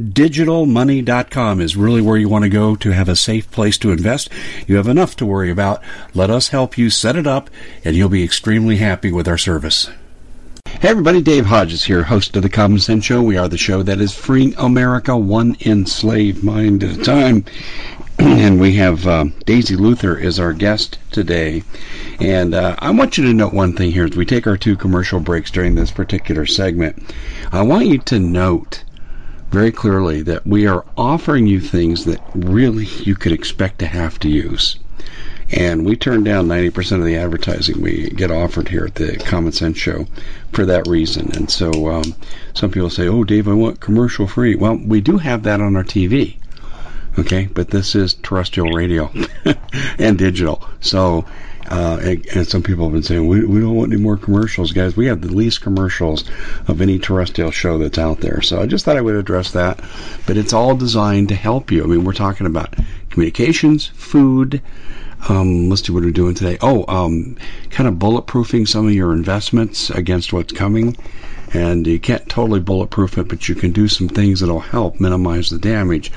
MyDigitalMoney.com is really where you want to go to have a safe place to invest. You have enough to worry about. Let us help you set it up, and you'll be extremely happy with our service. Hey everybody, Dave Hodges here, host of the Common Sense Show. We are the show that is freeing America one enslaved mind at a time. and we have uh, Daisy Luther is our guest today. And uh, I want you to note one thing here as we take our two commercial breaks during this particular segment. I want you to note very clearly that we are offering you things that really you could expect to have to use. And we turn down 90% of the advertising we get offered here at the Common Sense Show for that reason. And so um, some people say, oh, Dave, I want commercial free. Well, we do have that on our TV. Okay, but this is terrestrial radio and digital. So, uh, and, and, some people have been saying we, we don't want any more commercials, guys. We have the least commercials of any terrestrial show that's out there. So I just thought I would address that. But it's all designed to help you. I mean, we're talking about communications, food. Um, let's see what we're doing today. Oh, um, kind of bulletproofing some of your investments against what's coming and you can't totally bulletproof it, but you can do some things that'll help minimize the damage.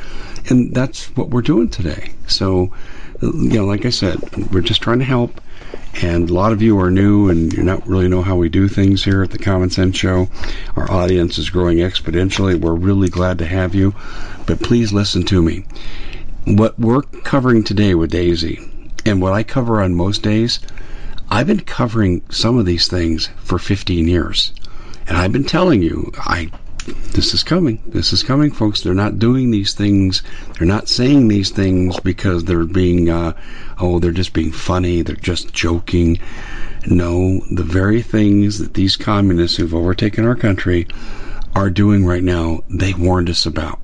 And that's what we're doing today. So, you know, like I said, we're just trying to help. And a lot of you are new and you don't really know how we do things here at the Common Sense Show. Our audience is growing exponentially. We're really glad to have you. But please listen to me. What we're covering today with Daisy, and what I cover on most days, I've been covering some of these things for 15 years. And I've been telling you, I this is coming. This is coming, folks. They're not doing these things. They're not saying these things because they're being, uh, oh, they're just being funny. They're just joking. No, the very things that these communists who've overtaken our country are doing right now, they warned us about.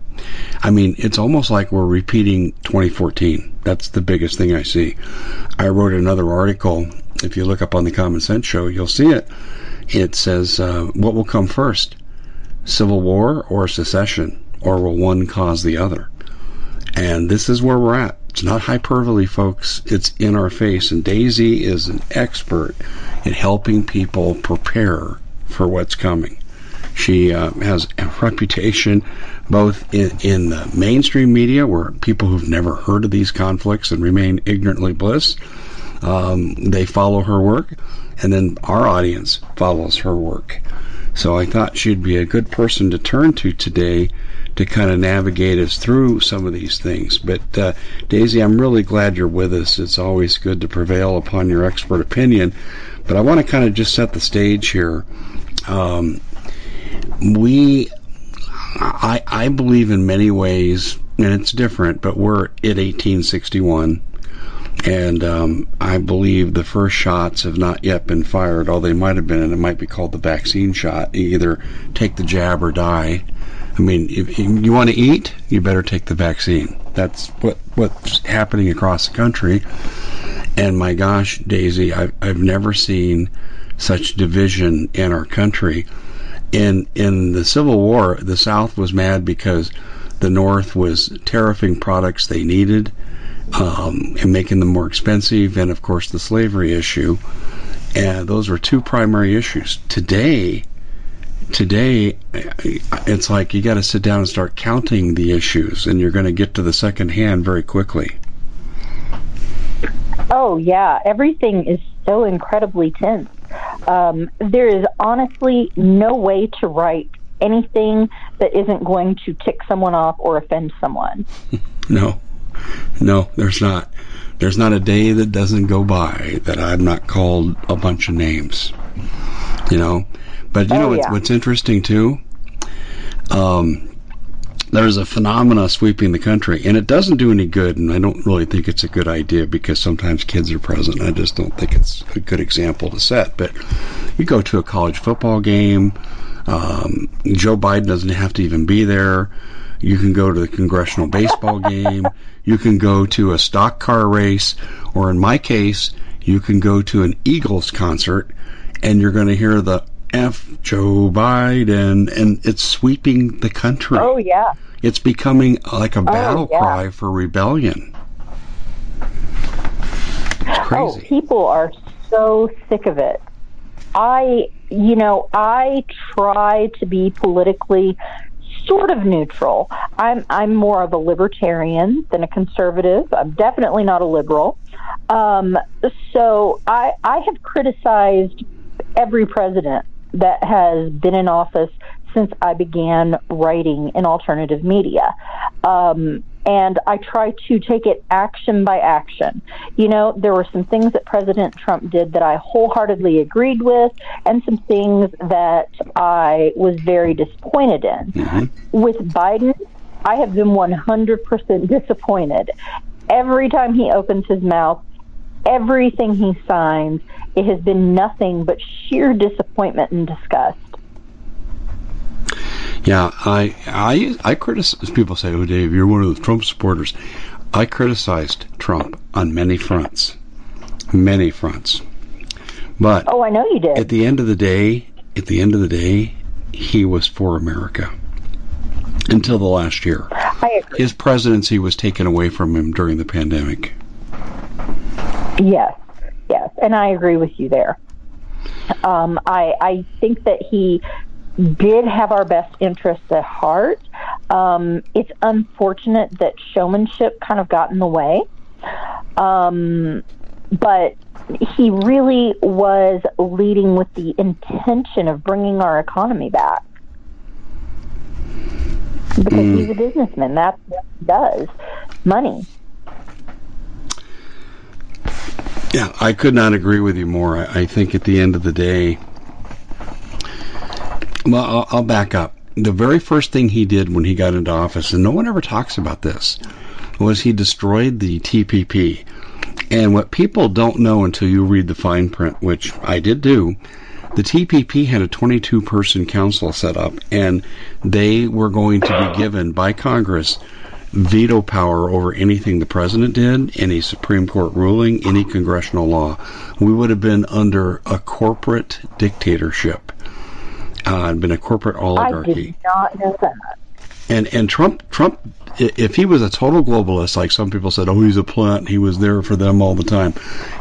I mean, it's almost like we're repeating 2014. That's the biggest thing I see. I wrote another article. If you look up on the Common Sense Show, you'll see it it says, uh, what will come first? Civil war or secession? Or will one cause the other? And this is where we're at. It's not hyperbole, folks. It's in our face. And Daisy is an expert in helping people prepare for what's coming. She uh, has a reputation both in, in the mainstream media, where people who've never heard of these conflicts and remain ignorantly bliss, um, they follow her work, and then our audience follows her work. So I thought she'd be a good person to turn to today to kind of navigate us through some of these things. But uh, Daisy, I'm really glad you're with us. It's always good to prevail upon your expert opinion. But I want to kind of just set the stage here. Um, we, I, I believe in many ways, and it's different, but we're at 1861 and um, I believe the first shots have not yet been fired. Or they might have been, and it might be called the vaccine shot. You either take the jab or die. I mean, if you want to eat, you better take the vaccine. That's what what's happening across the country. And my gosh, Daisy, I've I've never seen such division in our country. In in the Civil War, the South was mad because the North was tariffing products they needed um, and making them more expensive, and of course the slavery issue. And those were two primary issues. Today, today it's like you got to sit down and start counting the issues, and you're going to get to the second hand very quickly. Oh yeah, everything is so incredibly tense. Um, there is honestly no way to write anything that isn't going to tick someone off or offend someone. no, no, there's not. There's not a day that doesn't go by that I'm not called a bunch of names. You know, but you oh, know what's, yeah. what's interesting too. Um, there's a phenomena sweeping the country, and it doesn't do any good. And I don't really think it's a good idea because sometimes kids are present. I just don't think it's a good example to set. But you go to a college football game. Um, Joe Biden doesn't have to even be there. You can go to the congressional baseball game. You can go to a stock car race, or in my case, you can go to an Eagles concert, and you're going to hear the F Joe Biden, and it's sweeping the country. Oh yeah, it's becoming like a oh, battle oh, yeah. cry for rebellion. Oh, people are so sick of it. I, you know, I try to be politically sort of neutral. I'm I'm more of a libertarian than a conservative. I'm definitely not a liberal. Um, so I I have criticized every president that has been in office since I began writing in alternative media. Um, and I try to take it action by action. You know, there were some things that President Trump did that I wholeheartedly agreed with, and some things that I was very disappointed in. Mm-hmm. With Biden, I have been 100% disappointed. Every time he opens his mouth, everything he signs, it has been nothing but sheer disappointment and disgust. Yeah, I I I criticize people say, "Oh, Dave, you're one of the Trump supporters." I criticized Trump on many fronts, many fronts. But oh, I know you did. At the end of the day, at the end of the day, he was for America until the last year. I agree. His presidency was taken away from him during the pandemic. Yes, yes, and I agree with you there. Um, I I think that he did have our best interests at heart. Um, it's unfortunate that showmanship kind of got in the way. Um, but he really was leading with the intention of bringing our economy back. Because mm. he's a businessman. That's what he does money. Yeah, I could not agree with you more. I, I think at the end of the day, well, I'll, I'll back up. The very first thing he did when he got into office, and no one ever talks about this, was he destroyed the TPP. And what people don't know until you read the fine print, which I did do, the TPP had a 22 person council set up, and they were going to be given by Congress veto power over anything the president did, any Supreme Court ruling, any congressional law. We would have been under a corporate dictatorship uh, been a corporate oligarchy. I did not know that. And and Trump Trump if he was a total globalist, like some people said, oh, he's a plant, he was there for them all the time,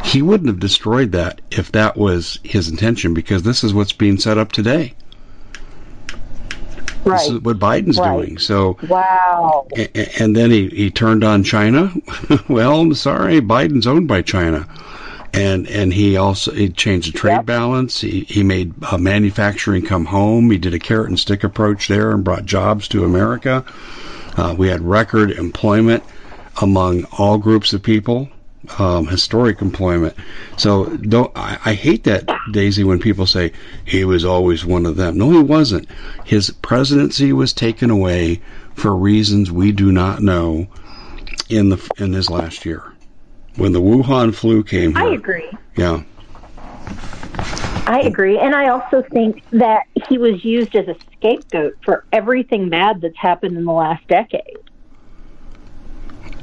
he wouldn't have destroyed that if that was his intention, because this is what's being set up today. Right. This is what Biden's right. doing. So wow. And, and then he, he turned on China. well, I'm sorry, Biden's owned by China and and he also he changed the trade yep. balance. He he made uh, manufacturing come home. He did a carrot and stick approach there and brought jobs to America. Uh, we had record employment among all groups of people, um, historic employment. So don't I, I hate that Daisy when people say he was always one of them. No, he wasn't. His presidency was taken away for reasons we do not know in the in his last year When the Wuhan flu came here. I agree. Yeah. I agree. And I also think that he was used as a scapegoat for everything bad that's happened in the last decade.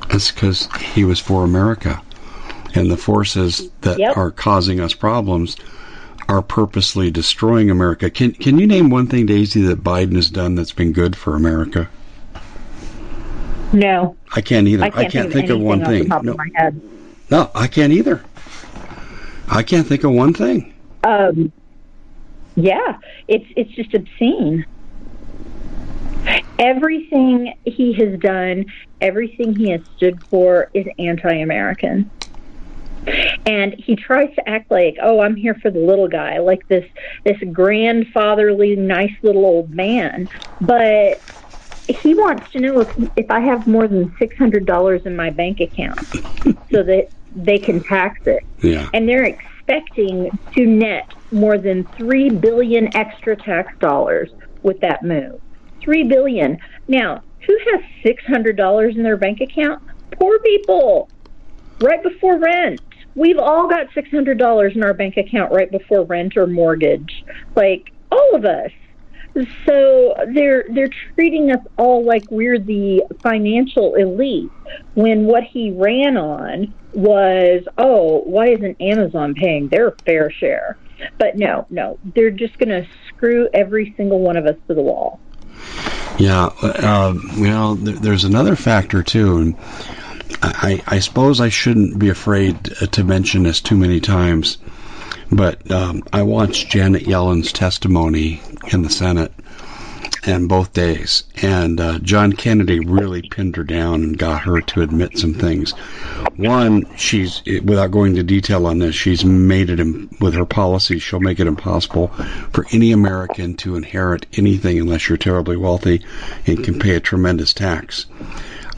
That's because he was for America. And the forces that Yep. are causing us problems are purposely destroying America. Can can you name one thing, Daisy, that Biden has done that's been good for America? No, I can't either. I can't, think of one thing. off the top No, of my head. No, I can't either. I can't think of one thing. Um, yeah, it's it's just obscene. Everything he has done, everything he has stood for, is anti-American. And he tries to act like, "Oh, I'm here for the little guy," like this this grandfatherly, nice little old man. But he wants to know if if I have more than six hundred dollars in my bank account, so that they can tax it. Yeah. and they're expecting to net more than 3 billion extra tax dollars with that move. 3 billion. Now who has $600 in their bank account? Poor people. Right before rent. We've all got $600 in our bank account right before rent or mortgage. Like all of us so they're they're treating us all like we're the financial elite when what he ran on was oh why isn't Amazon paying their fair share? But no no they're just going to screw every single one of us to the wall. Yeah, uh, well, th- there's another factor too, and I, I suppose I shouldn't be afraid to mention this too many times, but um, I watched Janet Yellen's testimony in the Senate, and both days, and uh, John Kennedy really pinned her down and got her to admit some things. One, she's without going into detail on this, she's made it with her policies. She'll make it impossible for any American to inherit anything unless you're terribly wealthy and can pay a tremendous tax.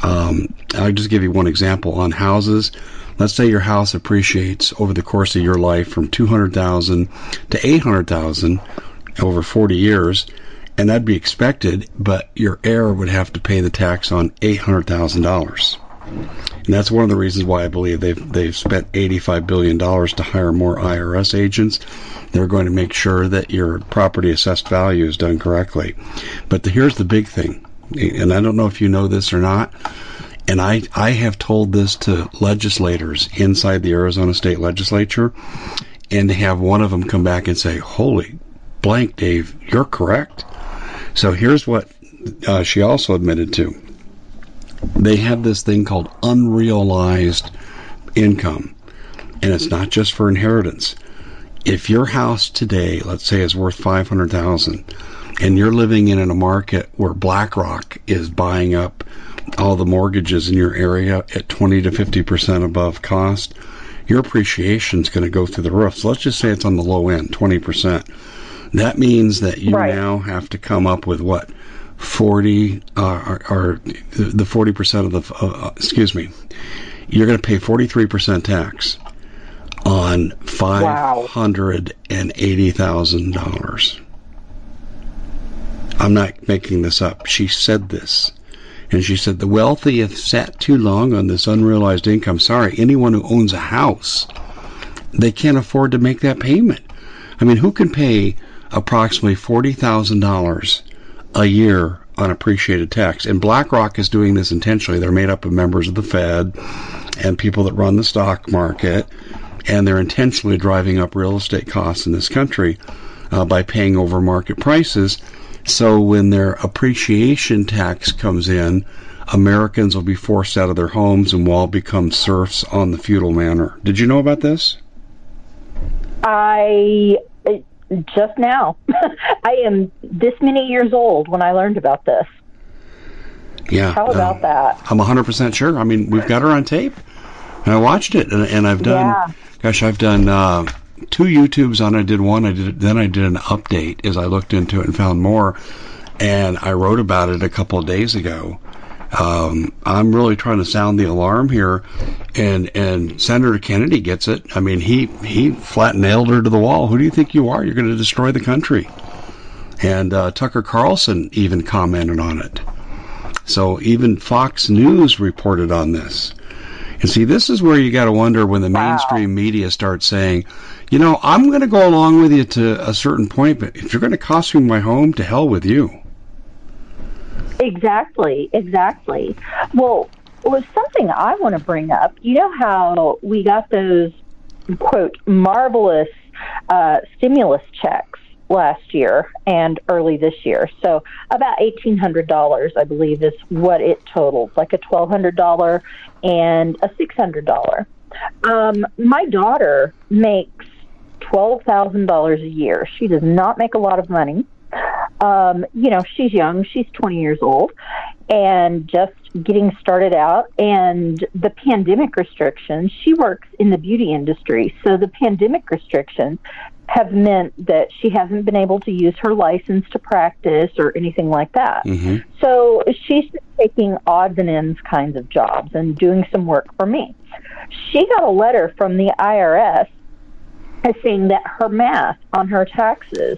Um, I'll just give you one example on houses. Let's say your house appreciates over the course of your life from two hundred thousand to eight hundred thousand over forty years, and that'd be expected. But your heir would have to pay the tax on eight hundred thousand dollars. And that's one of the reasons why I believe they've they've spent eighty five billion dollars to hire more IRS agents. They're going to make sure that your property assessed value is done correctly. But the, here's the big thing, and I don't know if you know this or not. And I, I have told this to legislators inside the Arizona State Legislature, and to have one of them come back and say, "Holy blank, Dave, you're correct." So here's what uh, she also admitted to they have this thing called unrealized income and it's not just for inheritance if your house today let's say is worth 500,000 and you're living in a market where BlackRock is buying up all the mortgages in your area at 20 to 50% above cost your appreciation is going to go through the roof. So let's just say it's on the low end 20% that means that you Right. now have to come up with what 40 uh, or, or the 40% of the uh, excuse me you're going to pay 43% tax on $580,000 I'm not making this up. She said this and she said the wealthy have sat too long on this unrealized income sorry anyone who owns a house they can't afford to make that payment I mean who can pay approximately $40,000 a year on appreciated tax. And BlackRock is doing this intentionally. They're made up of members of the Fed and people that run the stock market, and they're intentionally driving up real estate costs in this country uh, by paying over market prices. So when their appreciation tax comes in, Americans will be forced out of their homes and will all become serfs on the feudal manor. Did you know about this? I just now. I am this many years old when I learned about this. Yeah. How about um, that? I'm 100% sure. I mean, we've got her on tape. And I watched it, and, and I've done, Yeah. gosh, I've done uh, two YouTubes on. I did one. I did then I did an update as I looked into it and found more, and I wrote about it a couple of days ago. Um, I'm really trying to sound the alarm here, and and Senator Kennedy gets it. I mean, he he flat nailed her to the wall. Who do you think you are? You're going to destroy the country. And uh, Tucker Carlson even commented on it. So even Fox News reported on this. And see, this is where you got to wonder when the Wow. mainstream media starts saying, you know, I'm going to go along with you to a certain point, but if you're going to cost me my home, to hell with you. Exactly, exactly. Well, was something I want to bring up. You know how we got those quote marvelous uh, stimulus checks last year and early this year. So about eighteen hundred dollars, I believe, is what it totaled, like a twelve hundred dollar and a six hundred dollar. Um, my daughter makes twelve thousand dollars a year. She does not make a lot of money um, you know, she's young, she's 20 years old, and just getting started out. And the pandemic restrictions, she works in the beauty industry, so the pandemic restrictions have meant that she hasn't been able to use her license to practice or anything like that. hmm So she's taking odds and ends kinds of jobs and doing some work for me. She got a letter from the IRS saying that her math on her taxes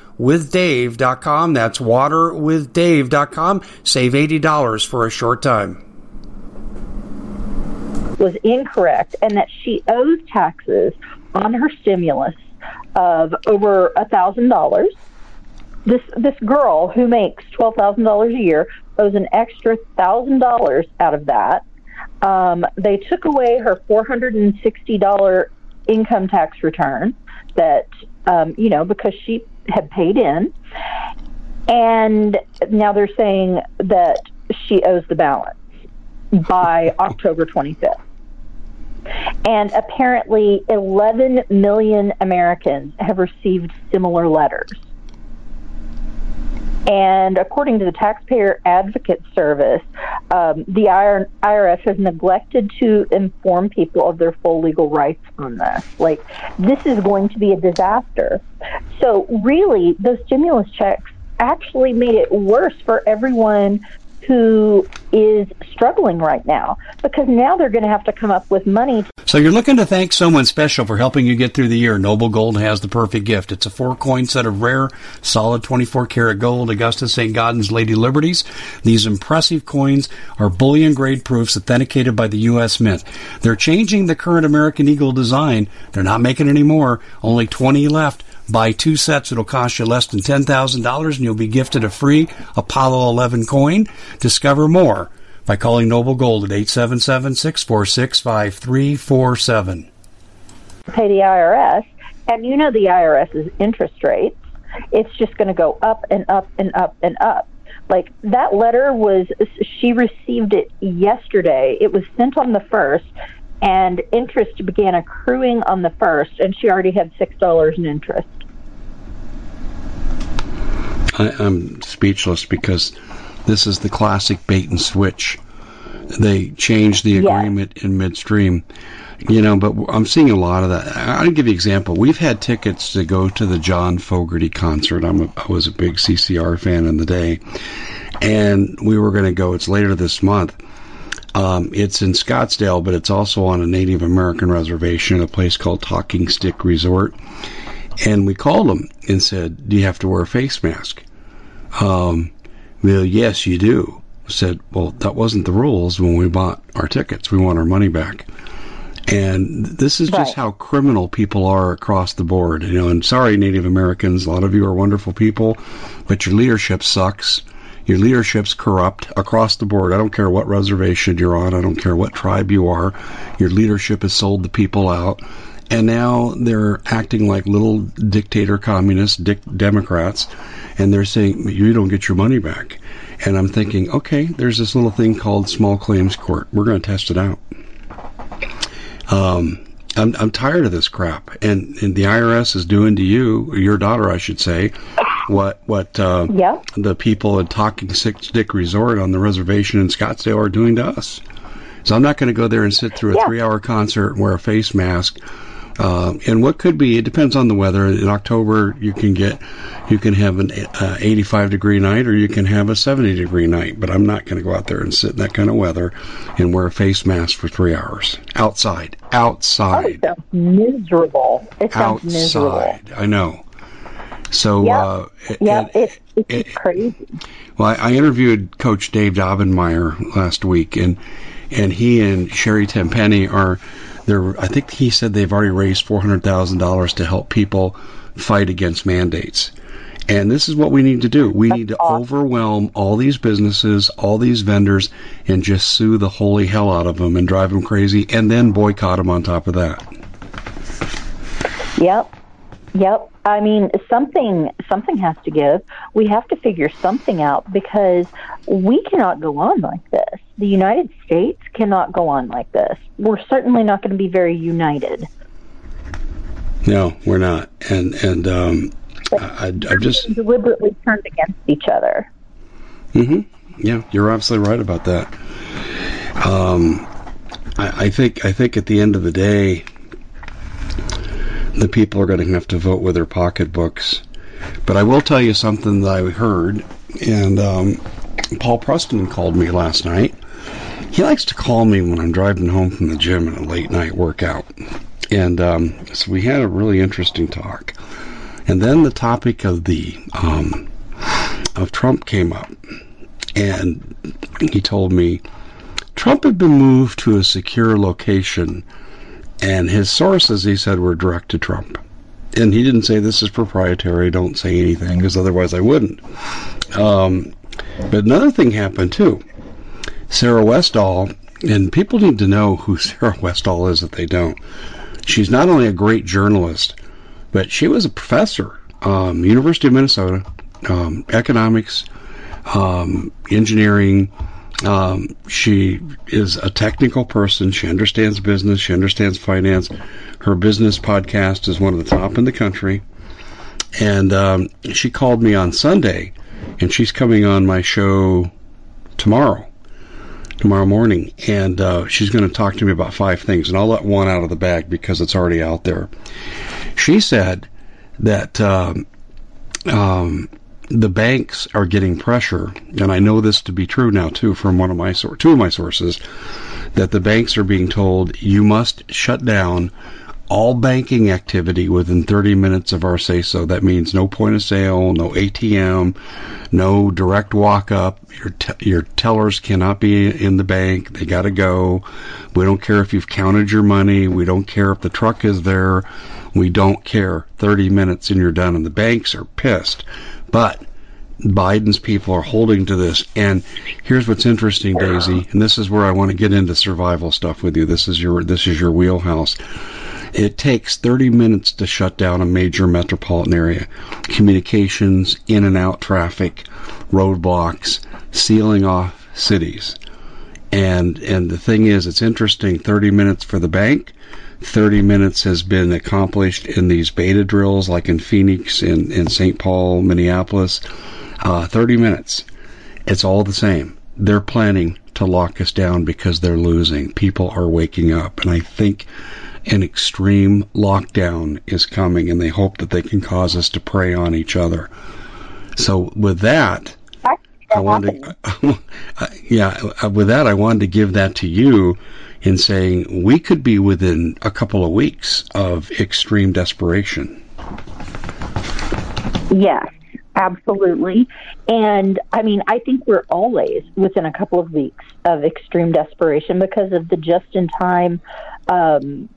waterwithdave.com. That's waterwithdave.com. Save $80 for a short time. was incorrect and that she owes taxes on her stimulus of over a thousand dollars. This this girl who makes twelve thousand dollars a year owes an extra thousand dollars out of that. Um, they took away her four hundred and sixty dollar income tax return that um, you know because she had paid in, and now they're saying that she owes the balance by October twenty fifth. And apparently, 11 million Americans have received similar letters. And according to the Taxpayer Advocate Service, um, the IRS has neglected to inform people of their full legal rights on this. Like, this is going to be a disaster. So, really, those stimulus checks actually made it worse for everyone who is struggling right now because now they're going to have to come up with money. So you're looking to thank someone special for helping you get through the year. Noble Gold has the perfect gift. It's a four coin set of rare, solid 24 karat gold Augustus St. Gaudens Lady Liberties. These impressive coins are bullion grade proofs authenticated by the U.S. Mint. They're changing the current American Eagle design. They're not making any more. Only 20 left. Buy two sets, it'll cost you less than $10,000 and you'll be gifted a free Apollo 11 coin. Discover more by calling Noble Gold at 877 646 5347. Pay the IRS, and you know the IRS's interest rates. It's just going to go up and up and up and up. Like that letter was, she received it yesterday. It was sent on the first, and interest began accruing on the first, and she already had $6 in interest. I, I'm speechless because this is the classic bait and switch. They change the agreement in midstream, you know. But I'm seeing a lot of that. I'll give you an example. We've had tickets to go to the John Fogerty concert. I'm a, I was a big CCR fan in the day, and we were going to go. It's later this month. Um, it's in Scottsdale, but it's also on a Native American reservation, a place called Talking Stick Resort. And we called them and said, "Do you have to wear a face mask?" Um, well, yes, you do. Said, well, that wasn't the rules when we bought our tickets. We want our money back. And this is just how criminal people are across the board. You know, and sorry, Native Americans, a lot of you are wonderful people, but your leadership sucks. Your leadership's corrupt across the board. I don't care what reservation you're on. I don't care what tribe you are. Your leadership has sold the people out. And now they're acting like little dictator communist dic- Democrats, and they're saying you don't get your money back. And I'm thinking, okay, there's this little thing called small claims court. We're going to test it out. Um, I'm I'm tired of this crap, and, and the IRS is doing to you, your daughter, I should say, what what uh, yeah. the people at Talking Stick Resort on the reservation in Scottsdale are doing to us. So I'm not going to go there and sit through a Yeah. three-hour concert and wear a face mask. Uh, and what could be, it depends on the weather. In October, you can get, you can have an uh, 85 degree night or you can have a 70 degree night. But I'm not going to go out there and sit in that kind of weather and wear a face mask for three hours outside. Oh, it Outside. sounds miserable. It sounds miserable. outside. I know. So, Yeah. uh, Yeah, and- it's, it's it- crazy. well, I, I interviewed Coach Dave Daubenmire last week, and and he and Sherri Tenpenny are they're. I think he said they've already raised four hundred thousand dollars to help people fight against mandates. And this is what we need to do. We need to overwhelm all these businesses, all these vendors, and just sue the holy hell out of them and drive them crazy, and then boycott them on top of that. Yep. Yep. I mean, something something has to give. We have to figure something out because we cannot go on like this. The United States cannot go on like this. We're certainly not going to be very united. No, we're not. And and um, I, I just deliberately turned against each other. Mm-hmm. Yeah, you're absolutely right about that. Um, I, I think I think at the end of the day, the people are going to have to vote with their pocketbooks. But I will tell you something that I heard, and um, Paul Preston called me last night. He likes to call me when I'm driving home from the gym in a late night workout, and um, so we had a really interesting talk. And then the topic of the um, of Trump came up, and he told me Trump had been moved to a secure location, and his sources, he said, were direct to Trump. And he didn't say this is proprietary, don't say anything, because otherwise I wouldn't. Um, but another thing happened too. Sarah Westall, and people need to know who Sarah Westall is if they don't. She's not only a great journalist, but she was a professor, um, University of Minnesota, um, economics, um, engineering. Um, she is a technical person. She understands business. She understands finance. Her business podcast is one of the top in the country. And um, she called me on Sunday, and she's coming on my show tomorrow, tomorrow morning, and uh, she's going to talk to me about five things. And I'll let one out of the bag because it's already out there. She said that um, um, the banks are getting pressure, and I know this to be true now too from one of my two of my sources, that the banks are being told you must shut down all banking activity within 30 minutes of our say so. That means no point of sale, no ATM, no direct walk up. Your te- your tellers cannot be in the bank. They got to go. We don't care if you've counted your money. We don't care if the truck is there. We don't care. 30 minutes and you're done. And the banks are pissed. But Biden's people are holding to this. And here's what's interesting, Daisy, and this is where I want to get into survival stuff with you. This is your this is your wheelhouse. It takes 30 minutes to shut down a major metropolitan area. Communications, in and out traffic, roadblocks, sealing off cities. And and the thing is, it's interesting. 30 minutes for the bank. 30 minutes has been accomplished in these beta drills, like in Phoenix, in, in St. Paul, Minneapolis. Uh, 30 minutes. It's all the same. They're planning to lock us down because they're losing. People are waking up. And I think an extreme lockdown is coming, and they hope that they can cause us to prey on each other. So, with that, I wanted, to, yeah, uh, with that, I wanted to give that to you in saying we could be within a couple of weeks of extreme desperation. Yes, absolutely. And I mean, I think we're always within a couple of weeks of extreme desperation because of the just in time um,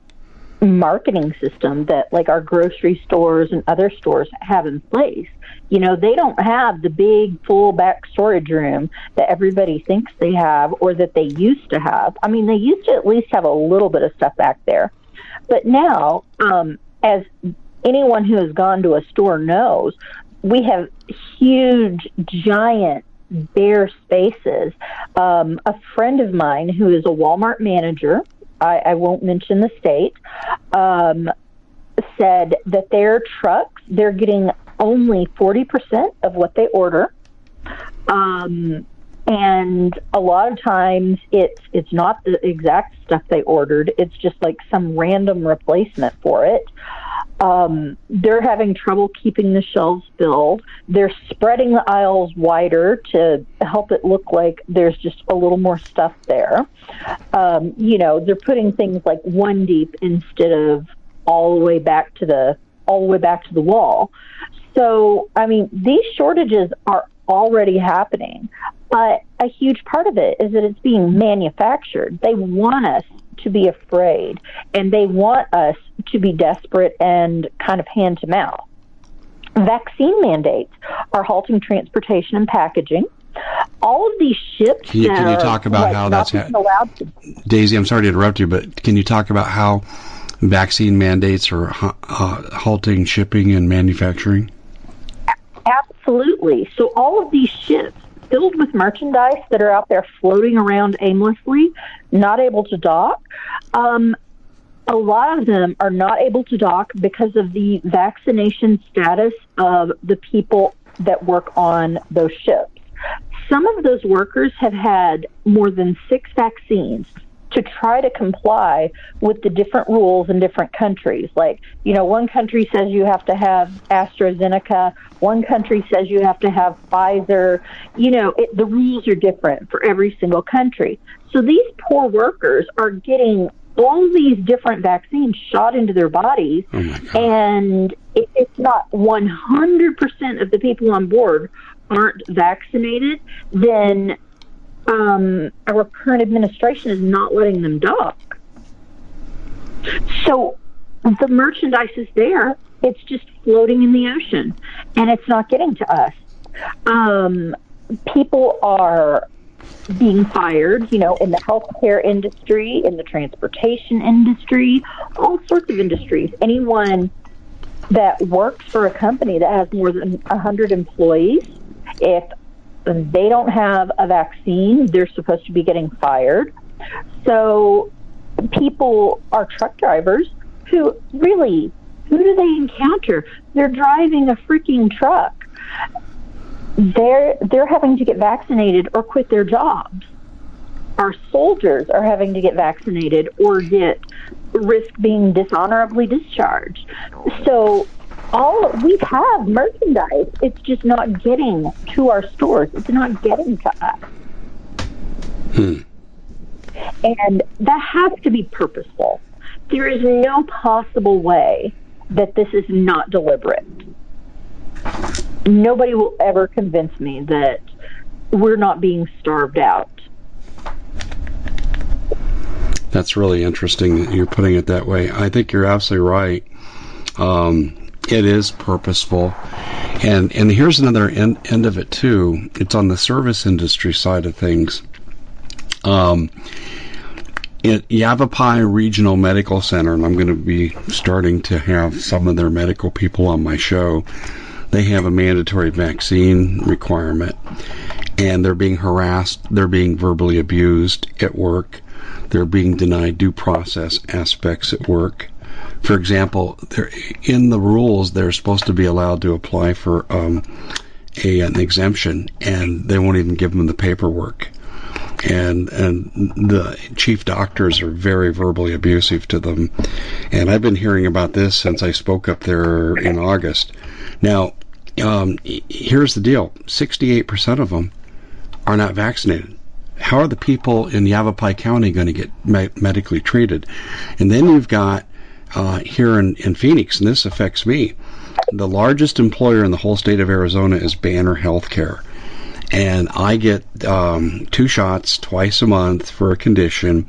marketing system that like our grocery stores and other stores have in place. You know, they don't have the big full back storage room that everybody thinks they have or that they used to have. I mean, they used to at least have a little bit of stuff back there. But now, um, as anyone who has gone to a store knows, we have huge, giant bare spaces. Um, a friend of mine who is a Walmart manager I, I won't mention the state, um, said that their trucks, they're getting only 40% of what they order. Um, and a lot of times it's it's not the exact stuff they ordered it's just like some random replacement for it um, they're having trouble keeping the shelves filled. They're spreading the aisles wider to help it look like there's just a little more stuff there. Um, you know, they're putting things like one deep instead of all the way back to the all the way back to the wall. So, I mean, these shortages are already happening, but a huge part of it is that it's being manufactured. They want us to be afraid, and they want us to be desperate and kind of hand to mouth. Vaccine mandates are halting transportation and packaging. All of these ships. Can you, can you talk about how that's ha- allowed to- Daisy? I'm sorry to interrupt you, but can you talk about how vaccine mandates are uh, halting shipping and manufacturing? Absolutely. So all of these ships filled with merchandise that are out there floating around aimlessly, not able to dock. Um, a lot of them are not able to dock because of the vaccination status of the people that work on those ships. Some of those workers have had more than six vaccines to try to comply with the different rules in different countries. Like, you know, one country says you have to have AstraZeneca, one country says you have to have Pfizer. You know, it, the rules are different for every single country. So these poor workers are getting all these different vaccines shot into their bodies, oh and if it's not 100% of the people on board aren't vaccinated, then um, our current administration is not letting them dock. So the merchandise is there, it's just floating in the ocean, and it's not getting to us. Um, people are being fired, you know, in the healthcare industry, in the transportation industry, all sorts of industries. Anyone that works for a company that has more than 100 employees, if they don't have a vaccine, they're supposed to be getting fired. So people are truck drivers who really, who do they encounter? They're driving a freaking truck they're they're having to get vaccinated or quit their jobs. Our soldiers are having to get vaccinated or get risk being dishonorably discharged. So all we have merchandise. It's just not getting to our stores. It's not getting to us. Hmm. And that has to be purposeful. There is no possible way that this is not deliberate. Nobody will ever convince me that we're not being starved out. That's really interesting that you're putting it that way. I think you're absolutely right. Um, it is purposeful, and and here's another end, end of it too. It's on the service industry side of things. Um, at Yavapai Regional Medical Center, and I'm going to be starting to have some of their medical people on my show. They have a mandatory vaccine requirement, and they're being harassed. They're being verbally abused at work. They're being denied due process aspects at work. For example, in the rules, they're supposed to be allowed to apply for um, a, an exemption, and they won't even give them the paperwork and and the chief doctors are very verbally abusive to them. And I've been hearing about this since I spoke up there in August. Now, um, here's the deal: sixty-eight percent of them are not vaccinated. How are the people in Yavapai County going to get me- medically treated? And then you've got uh, here in, in Phoenix, and this affects me. The largest employer in the whole state of Arizona is Banner Healthcare and I get um, two shots twice a month for a condition,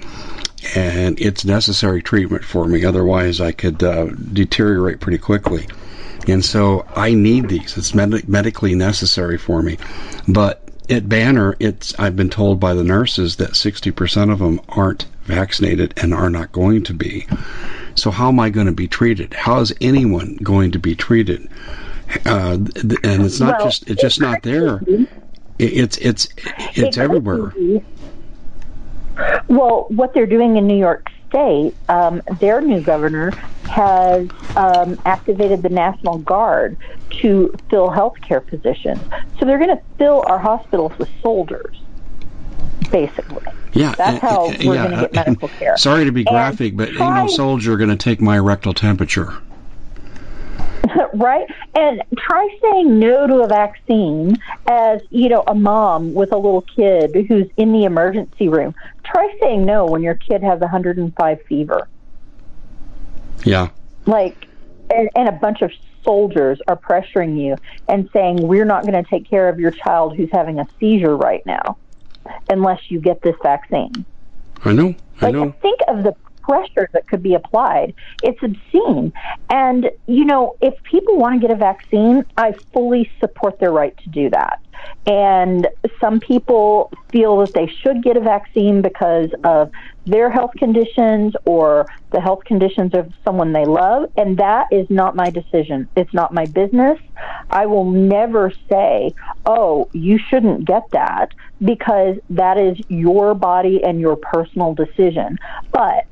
and it's necessary treatment for me. Otherwise, I could uh, deteriorate pretty quickly. And so I need these. It's med- medically necessary for me. But at Banner, it's I've been told by the nurses that 60% of them aren't vaccinated and are not going to be. So how am I going to be treated? How is anyone going to be treated? Uh, and it's not well, just it's just not there. It's it's it's everywhere. Well, what they're doing in New York State, um, their new governor has um, activated the National Guard to fill healthcare positions. So they're going to fill our hospitals with soldiers basically. Yeah, that's how we're yeah, going to get medical care. Sorry to be graphic, and but ain't no soldier going to take my rectal temperature. right? And try saying no to a vaccine as, you know, a mom with a little kid who's in the emergency room. Try saying no when your kid has 105 fever. Yeah. Like, and, and a bunch of soldiers are pressuring you and saying, we're not going to take care of your child who's having a seizure right now unless you get this vaccine. I know. I like, know. Think of the pressure that could be applied. It's obscene. And, you know, if people want to get a vaccine, I fully support their right to do that. And some people feel that they should get a vaccine because of their health conditions or the health conditions of someone they love. And that is not my decision. It's not my business. I will never say, oh, you shouldn't get that because that is your body and your personal decision. But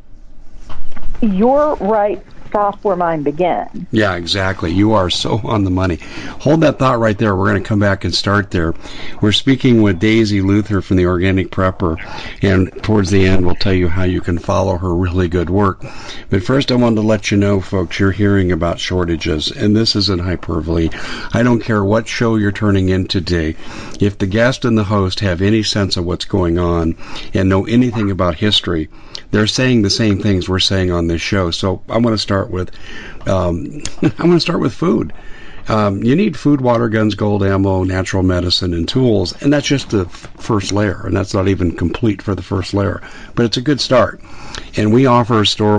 your right stop where mine began. Yeah, exactly. You are so on the money. Hold that thought right there. We're going to come back and start there. We're speaking with Daisy Luther from the Organic Prepper, and towards the end, we'll tell you how you can follow her really good work. But first, I wanted to let you know, folks, you're hearing about shortages, and this isn't hyperbole. I don't care what show you're turning in today. If the guest and the host have any sense of what's going on and know anything about history, they're saying the same things we're saying on this show. So I want to start with um, I'm going to start with food. Um, you need food, water, guns, gold, ammo, natural medicine, and tools, and that's just the f- first layer, and that's not even complete for the first layer, but it's a good start. And we offer a store.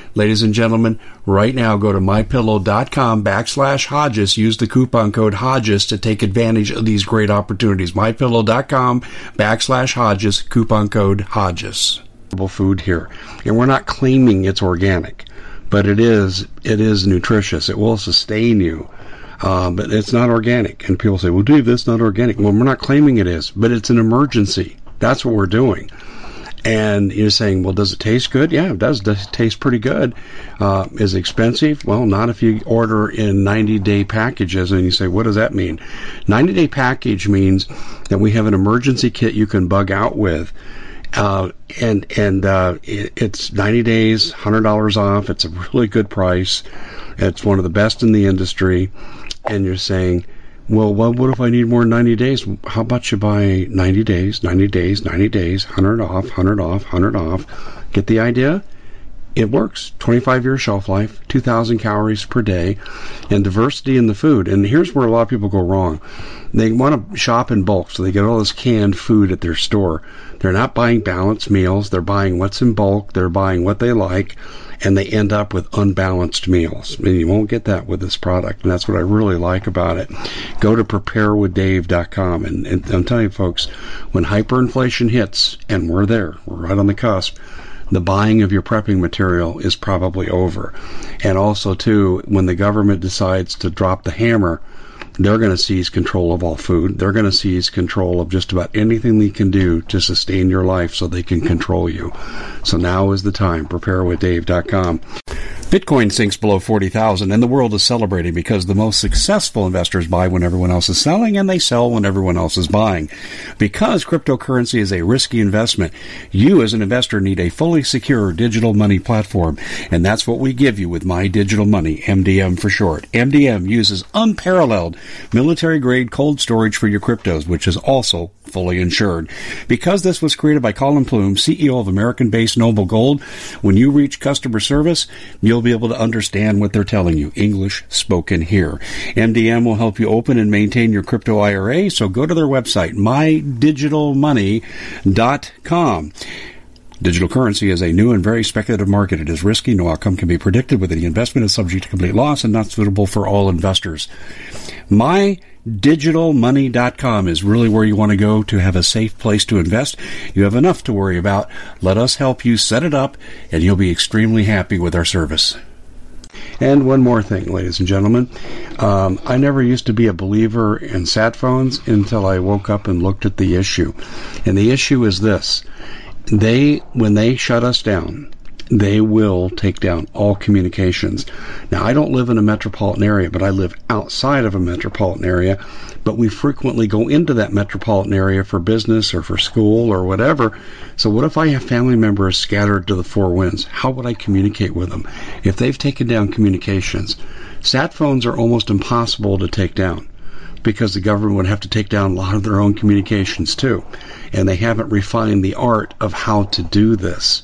Ladies and gentlemen, right now go to mypillow.com backslash Hodges. Use the coupon code Hodges to take advantage of these great opportunities. Mypillow.com backslash Hodges, coupon code Hodges. Food here, and we're not claiming it's organic, but it is. It is nutritious. It will sustain you. Uh, but it's not organic. And people say, well, Dave, that's not organic. Well, we're not claiming it is, but it's an emergency. That's what we're doing. And you're saying, well, does it taste good? Yeah, it does. does taste pretty good. Uh, is it expensive? Well, not if you order in 90 day packages. And you say, what does that mean? 90 day package means that we have an emergency kit you can bug out with. Uh, and and uh, it, it's 90 days, $100 off. It's a really good price. It's one of the best in the industry. And you're saying, well, what, if I need more than 90 days? How about you buy 90 days, 90 days, 90 days, 100 off, 100 off, 100 off? Get the idea? It works. 25 year shelf life, 2,000 calories per day, and diversity in the food. And here's where a lot of people go wrong. They want to shop in bulk, so they get all this canned food at their store. They're not buying balanced meals. They're buying what's in bulk. They're buying what they like and they end up with unbalanced meals. And you won't get that with this product. And that's what I really like about it. Go to preparewithdave.com. And, and I'm telling you, folks, when hyperinflation hits, and we're there, we're right on the cusp, the buying of your prepping material is probably over. And also, too, when the government decides to drop the hammer, they're going to seize control of all food. They're going to seize control of just about anything they can do to sustain your life so they can control you. So now is the time. PrepareWithDave.com. Bitcoin sinks below 40,000 and the world is celebrating because the most successful investors buy when everyone else is selling and they sell when everyone else is buying. Because cryptocurrency is a risky investment, you as an investor need a fully secure digital money platform and that's what we give you with My Digital Money, MDM for short. MDM uses unparalleled military grade cold storage for your cryptos, which is also fully insured. Because this was created by Collin Plume, CEO of American based Noble Gold, when you reach customer service, you'll be able to understand what they're telling you. English spoken here. MDM will help you open and maintain your crypto IRA, so go to their website, mydigitalmoney.com. Digital currency is a new and very speculative market. It is risky. No outcome can be predicted. With any investment is subject to complete loss and not suitable for all investors. MyDigitalMoney.com is really where you want to go to have a safe place to invest. You have enough to worry about. Let us help you set it up, and you'll be extremely happy with our service. And one more thing, ladies and gentlemen. Um, I never used to be a believer in sat phones until I woke up and looked at the issue. And the issue is this they when they shut us down, they will take down all communications. Now, I don't live in a metropolitan area, but I live outside of a metropolitan area. But we frequently go into that metropolitan area for business or for school or whatever. So, what if I have family members scattered to the four winds? How would I communicate with them? If they've taken down communications, sat phones are almost impossible to take down because the government would have to take down a lot of their own communications too. And they haven't refined the art of how to do this.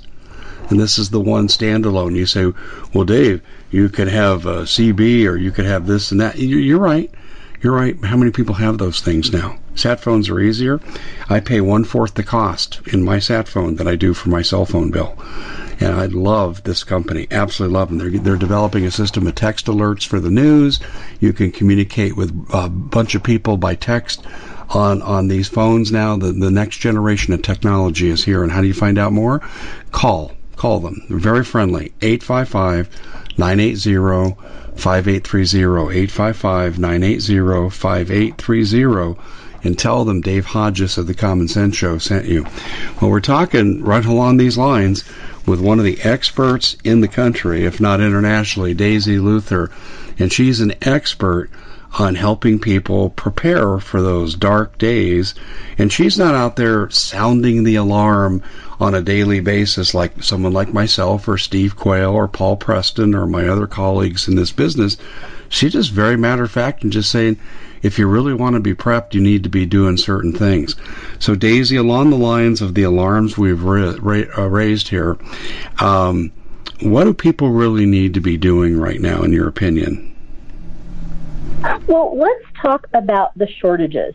And this is the one standalone. You say, well, Dave, you could have uh, a CB or you could have this and that. You're right. You're right. How many people have those things now? Sat phones are easier. I pay one fourth the cost in my sat phone than I do for my cell phone bill. And I love this company. Absolutely love them. They're, they're developing a system of text alerts for the news. You can communicate with a bunch of people by text on, on these phones now. The, the next generation of technology is here. And how do you find out more? Call. Call them. They're very friendly. 855 980 5830. 855 980 5830 and tell them Dave Hodges of the Common Sense Show sent you. Well, we're talking right along these lines with one of the experts in the country, if not internationally, Daisy Luther, and she's an expert on helping people prepare for those dark days. And she's not out there sounding the alarm on a daily basis like someone like myself or Steve Quayle or Paul Preston or my other colleagues in this business. She's just very matter of fact and just saying, if you really want to be prepped, you need to be doing certain things. So, Daisy, along the lines of the alarms we've ra- ra- uh, raised here, um, what do people really need to be doing right now, in your opinion? Well, let's talk about the shortages.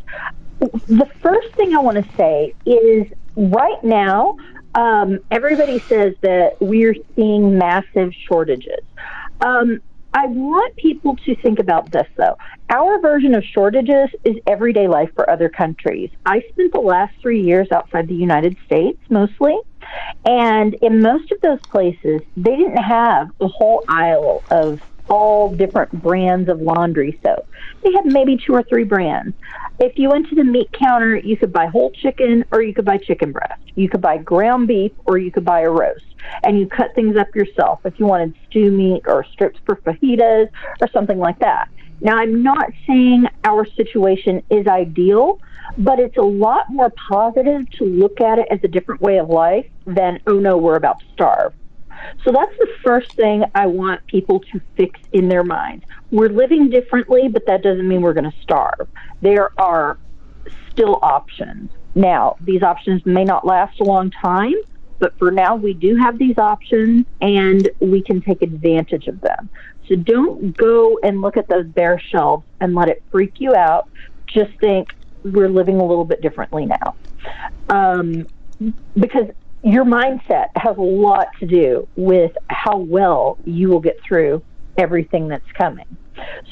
The first thing I want to say is right now, um, everybody says that we're seeing massive shortages. Um, I want people to think about this though. Our version of shortages is everyday life for other countries. I spent the last three years outside the United States mostly, and in most of those places, they didn't have a whole aisle of all different brands of laundry soap. They had maybe two or three brands. If you went to the meat counter, you could buy whole chicken or you could buy chicken breast. You could buy ground beef or you could buy a roast. And you cut things up yourself if you wanted stew meat or strips for fajitas or something like that. Now, I'm not saying our situation is ideal, but it's a lot more positive to look at it as a different way of life than, oh no, we're about to starve. So that's the first thing I want people to fix in their minds. We're living differently, but that doesn't mean we're going to starve. There are still options. Now, these options may not last a long time, but for now, we do have these options and we can take advantage of them. So don't go and look at those bare shelves and let it freak you out. Just think we're living a little bit differently now. Um, because your mindset has a lot to do with how well you will get through everything that's coming.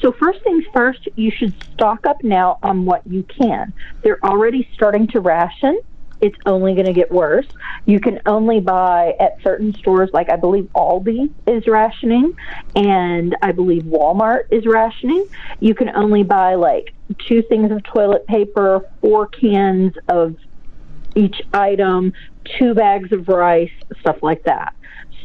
So, first things first, you should stock up now on what you can. They're already starting to ration. It's only going to get worse. You can only buy at certain stores, like I believe Aldi is rationing, and I believe Walmart is rationing. You can only buy like two things of toilet paper, four cans of each item, two bags of rice, stuff like that.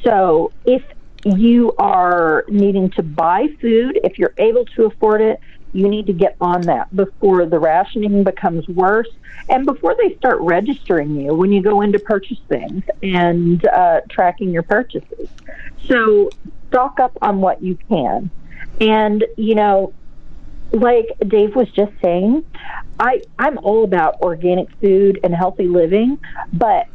So if you are needing to buy food, if you're able to afford it, you need to get on that before the rationing becomes worse and before they start registering you when you go in to purchase things and uh, tracking your purchases. So stock up on what you can. And, you know, like Dave was just saying, I, I'm all about organic food and healthy living, but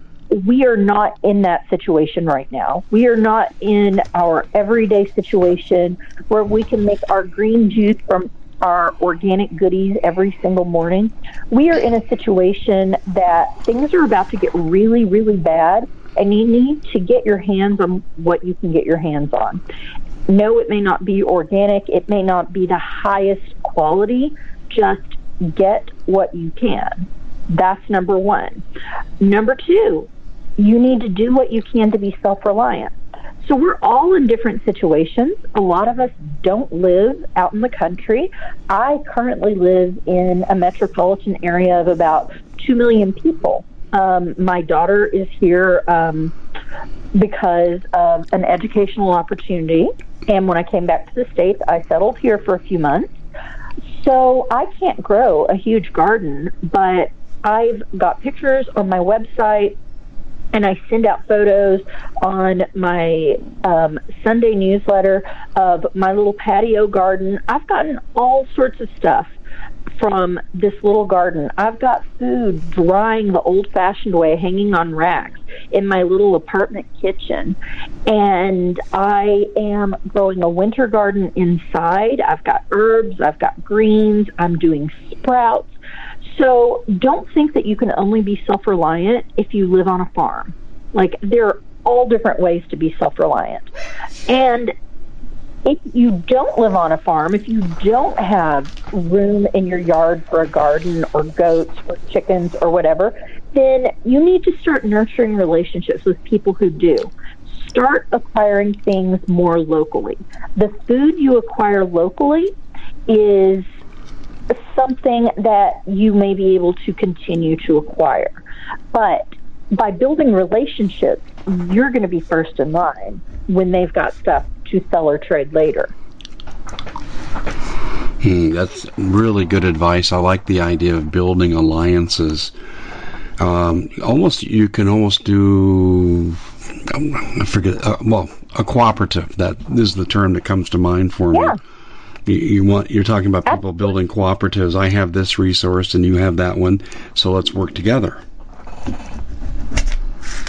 we are not in that situation right now. We are not in our everyday situation where we can make our green juice from our organic goodies every single morning. We are in a situation that things are about to get really, really bad, and you need to get your hands on what you can get your hands on. No, it may not be organic, it may not be the highest quality, just get what you can. That's number one. Number two, you need to do what you can to be self reliant. So we're all in different situations. A lot of us don't live out in the country. I currently live in a metropolitan area of about 2 million people. Um, my daughter is here um, because of an educational opportunity. And when I came back to the States, I settled here for a few months. So I can't grow a huge garden, but I've got pictures on my website and I send out photos on my um, Sunday newsletter of my little patio garden. I've gotten all sorts of stuff from this little garden. I've got food drying the old fashioned way, hanging on racks in my little apartment kitchen. And I am growing a winter garden inside. I've got herbs, I've got greens, I'm doing sprouts. So don't think that you can only be self reliant if you live on a farm. Like there are all different ways to be self reliant. And if you don't live on a farm, if you don't have room in your yard for a garden or goats or chickens or whatever, then you need to start nurturing relationships with people who do. Start acquiring things more locally. The food you acquire locally is something that you may be able to continue to acquire. But by building relationships, you're going to be first in line when they've got stuff to sell or trade later. Hmm, that's really good advice. I like the idea of building alliances. Um, almost, you can almost do. I forget. Uh, well, a cooperative. That is the term that comes to mind for yeah. me you, you want you're talking about people building cooperatives. I have this resource and you have that one, so let's work together.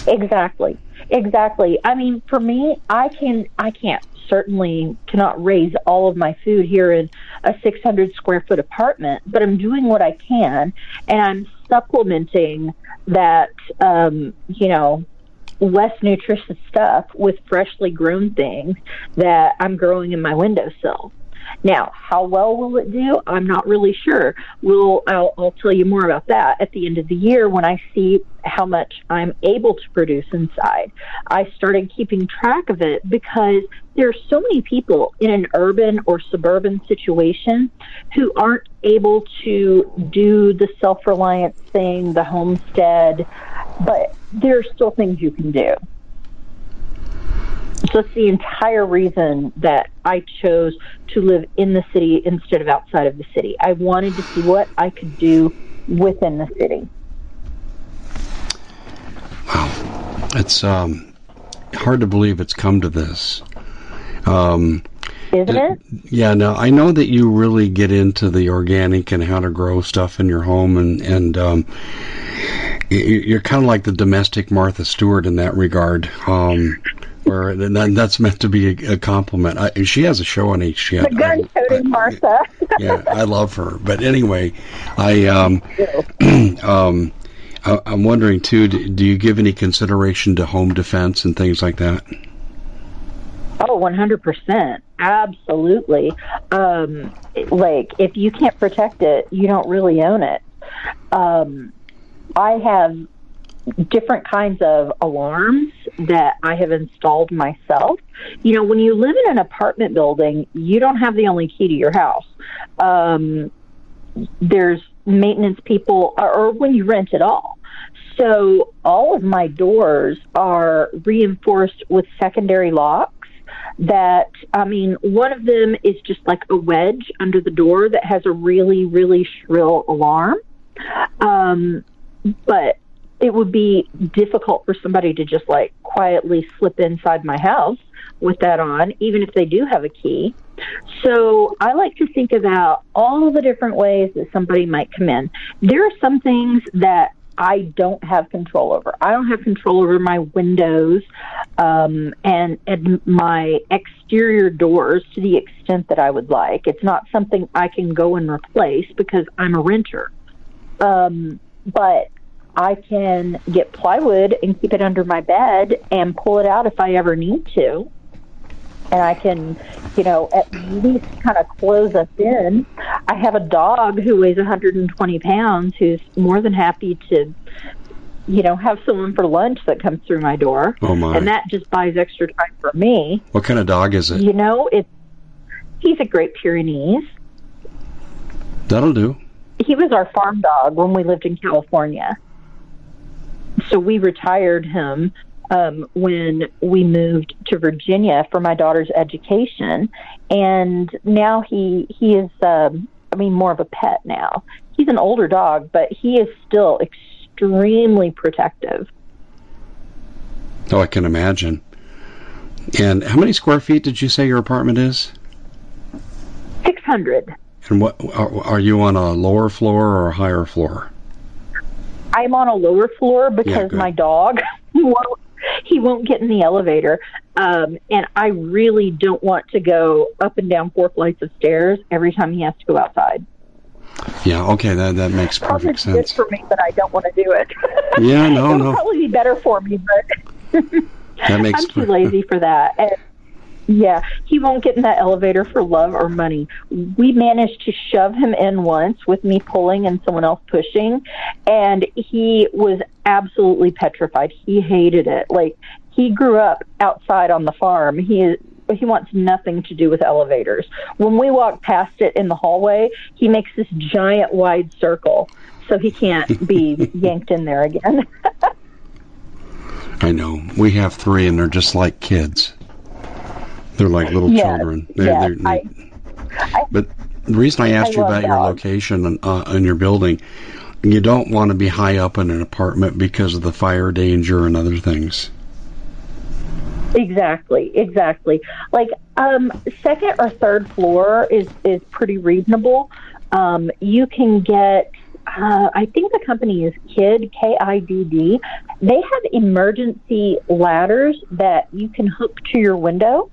Exactly. Exactly. I mean, for me, I can I can't certainly cannot raise all of my food here in a 600 square foot apartment, but I'm doing what I can, and I'm supplementing that, um, you know, less nutritious stuff with freshly grown things that I'm growing in my windowsill. Now, how well will it do? I'm not really sure. We'll, I'll, I'll tell you more about that at the end of the year when I see how much I'm able to produce inside. I started keeping track of it because there are so many people in an urban or suburban situation who aren't able to do the self reliance thing, the homestead, but there are still things you can do. So that's the entire reason that I chose to live in the city instead of outside of the city. I wanted to see what I could do within the city. Wow. It's um, hard to believe it's come to this. Um, Isn't it? Yeah, no, I know that you really get into the organic and how to grow stuff in your home, and and um, you're kind of like the domestic Martha Stewart in that regard. Um, or that's meant to be a, compliment. I, she has a show on HGN. The gun toting Martha. yeah, I love her. But anyway, I um, um, I, am wondering too. Do, do, you give any consideration to home defense and things like that? Oh, 100%. Absolutely. Um, like, if you can't protect it, you don't really own it. Um, I have different kinds of alarms that I have installed myself. You know, when you live in an apartment building, you don't have the only key to your house. Um, there's maintenance people, or, or when you rent at all. So all of my doors are reinforced with secondary locks. That, I mean, one of them is just like a wedge under the door that has a really, really shrill alarm. Um, but it would be difficult for somebody to just like quietly slip inside my house with that on, even if they do have a key. So I like to think about all the different ways that somebody might come in. There are some things that I don't have control over. I don't have control over my windows um, and, and my exterior doors to the extent that I would like. It's not something I can go and replace because I'm a renter. Um, but I can get plywood and keep it under my bed and pull it out if I ever need to. And I can, you know, at least kind of close us in. I have a dog who weighs 120 pounds who's more than happy to, you know, have someone for lunch that comes through my door. Oh my! And that just buys extra time for me. What kind of dog is it? You know, it's he's a Great Pyrenees. That'll do. He was our farm dog when we lived in California so we retired him um, when we moved to Virginia for my daughter's education, and now he he is um, I mean more of a pet now. He's an older dog, but he is still extremely protective. Oh, I can imagine. And how many square feet did you say your apartment is? Six hundred. And what are, are you on a lower floor or a higher floor? I'm on a lower floor because yeah, my dog won't he won't get in the elevator. Um, and I really don't want to go up and down four flights of stairs every time he has to go outside. Yeah, okay, that that makes perfect sense. Good for me, but I don't want to do it. Yeah, no, no. Probably be better for me, but that makes I'm too lazy for that. And yeah, he won't get in that elevator for love or money. We managed to shove him in once with me pulling and someone else pushing, and he was absolutely petrified. He hated it. Like he grew up outside on the farm. He he wants nothing to do with elevators. When we walk past it in the hallway, he makes this giant wide circle so he can't be yanked in there again. I know. We have three and they're just like kids. They're like little yeah, children. They're, yeah, they're, I, I, but the reason I asked I you about your location and uh, your building, you don't want to be high up in an apartment because of the fire danger and other things. Exactly, exactly. Like um, second or third floor is is pretty reasonable. Um, you can get uh, I think the company is KID, K I D D. They have emergency ladders that you can hook to your window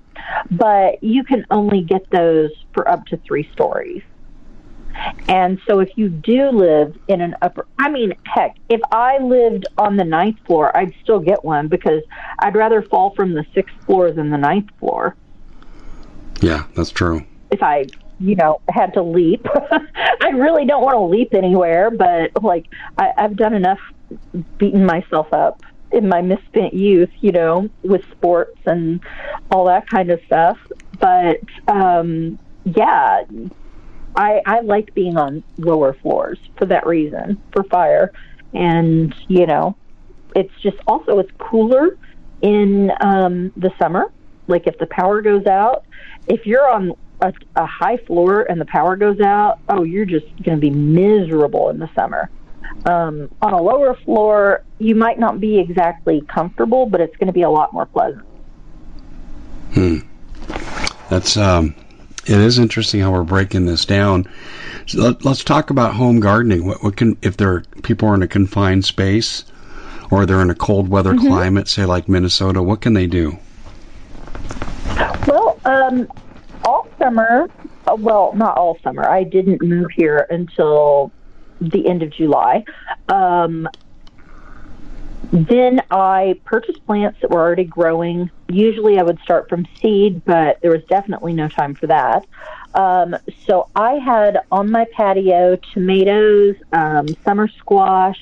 but you can only get those for up to three stories. And so if you do live in an upper, I mean, heck, if I lived on the ninth floor, I'd still get one because I'd rather fall from the sixth floor than the ninth floor. Yeah, that's true. If I you know, had to leap. I really don't want to leap anywhere, but like I, I've done enough beating myself up in my misspent youth, you know, with sports and all that kind of stuff. But um, yeah, I I like being on lower floors for that reason, for fire, and you know, it's just also it's cooler in um, the summer. Like if the power goes out, if you're on a, a high floor and the power goes out, oh, you're just going to be miserable in the summer. Um, on a lower floor, you might not be exactly comfortable, but it's going to be a lot more pleasant. Hmm. That's um, it is interesting how we're breaking this down. So let, us talk about home gardening. What, what can if there are people are in a confined space, or they're in a cold weather mm-hmm. climate, say like Minnesota, what can they do? Well, um, all summer, uh, well, not all summer. I didn't move here until the end of July. Um, then I purchased plants that were already growing. Usually I would start from seed, but there was definitely no time for that. Um, so I had on my patio tomatoes, um, summer squash,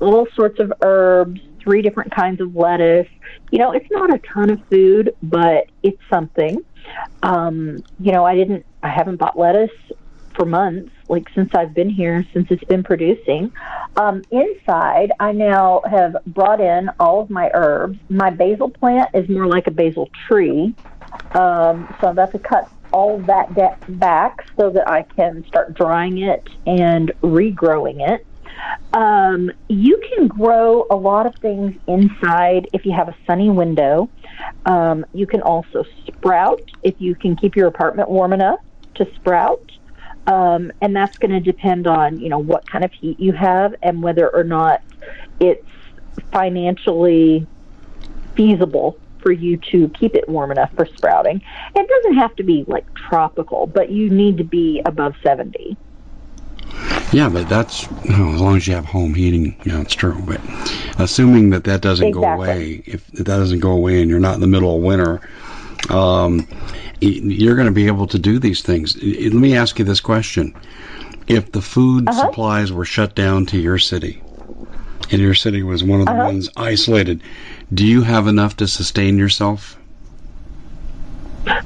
all sorts of herbs, three different kinds of lettuce. You know, it's not a ton of food, but it's something. Um, you know, I didn't, I haven't bought lettuce for months, like since I've been here, since it's been producing. Um, inside, I now have brought in all of my herbs. My basil plant is more like a basil tree, um, so I'm about to cut all that de- back so that I can start drying it and regrowing it. Um, you can grow a lot of things inside if you have a sunny window. Um, you can also sprout if you can keep your apartment warm enough to sprout. Um, and that's going to depend on you know what kind of heat you have and whether or not it's financially feasible for you to keep it warm enough for sprouting. It doesn't have to be like tropical, but you need to be above 70. Yeah, but that's you know, as long as you have home heating, you know, it's true. But assuming that that doesn't exactly. go away, if that doesn't go away and you're not in the middle of winter, um, you're going to be able to do these things. Let me ask you this question. If the food uh-huh. supplies were shut down to your city, and your city was one of the uh-huh. ones isolated, do you have enough to sustain yourself?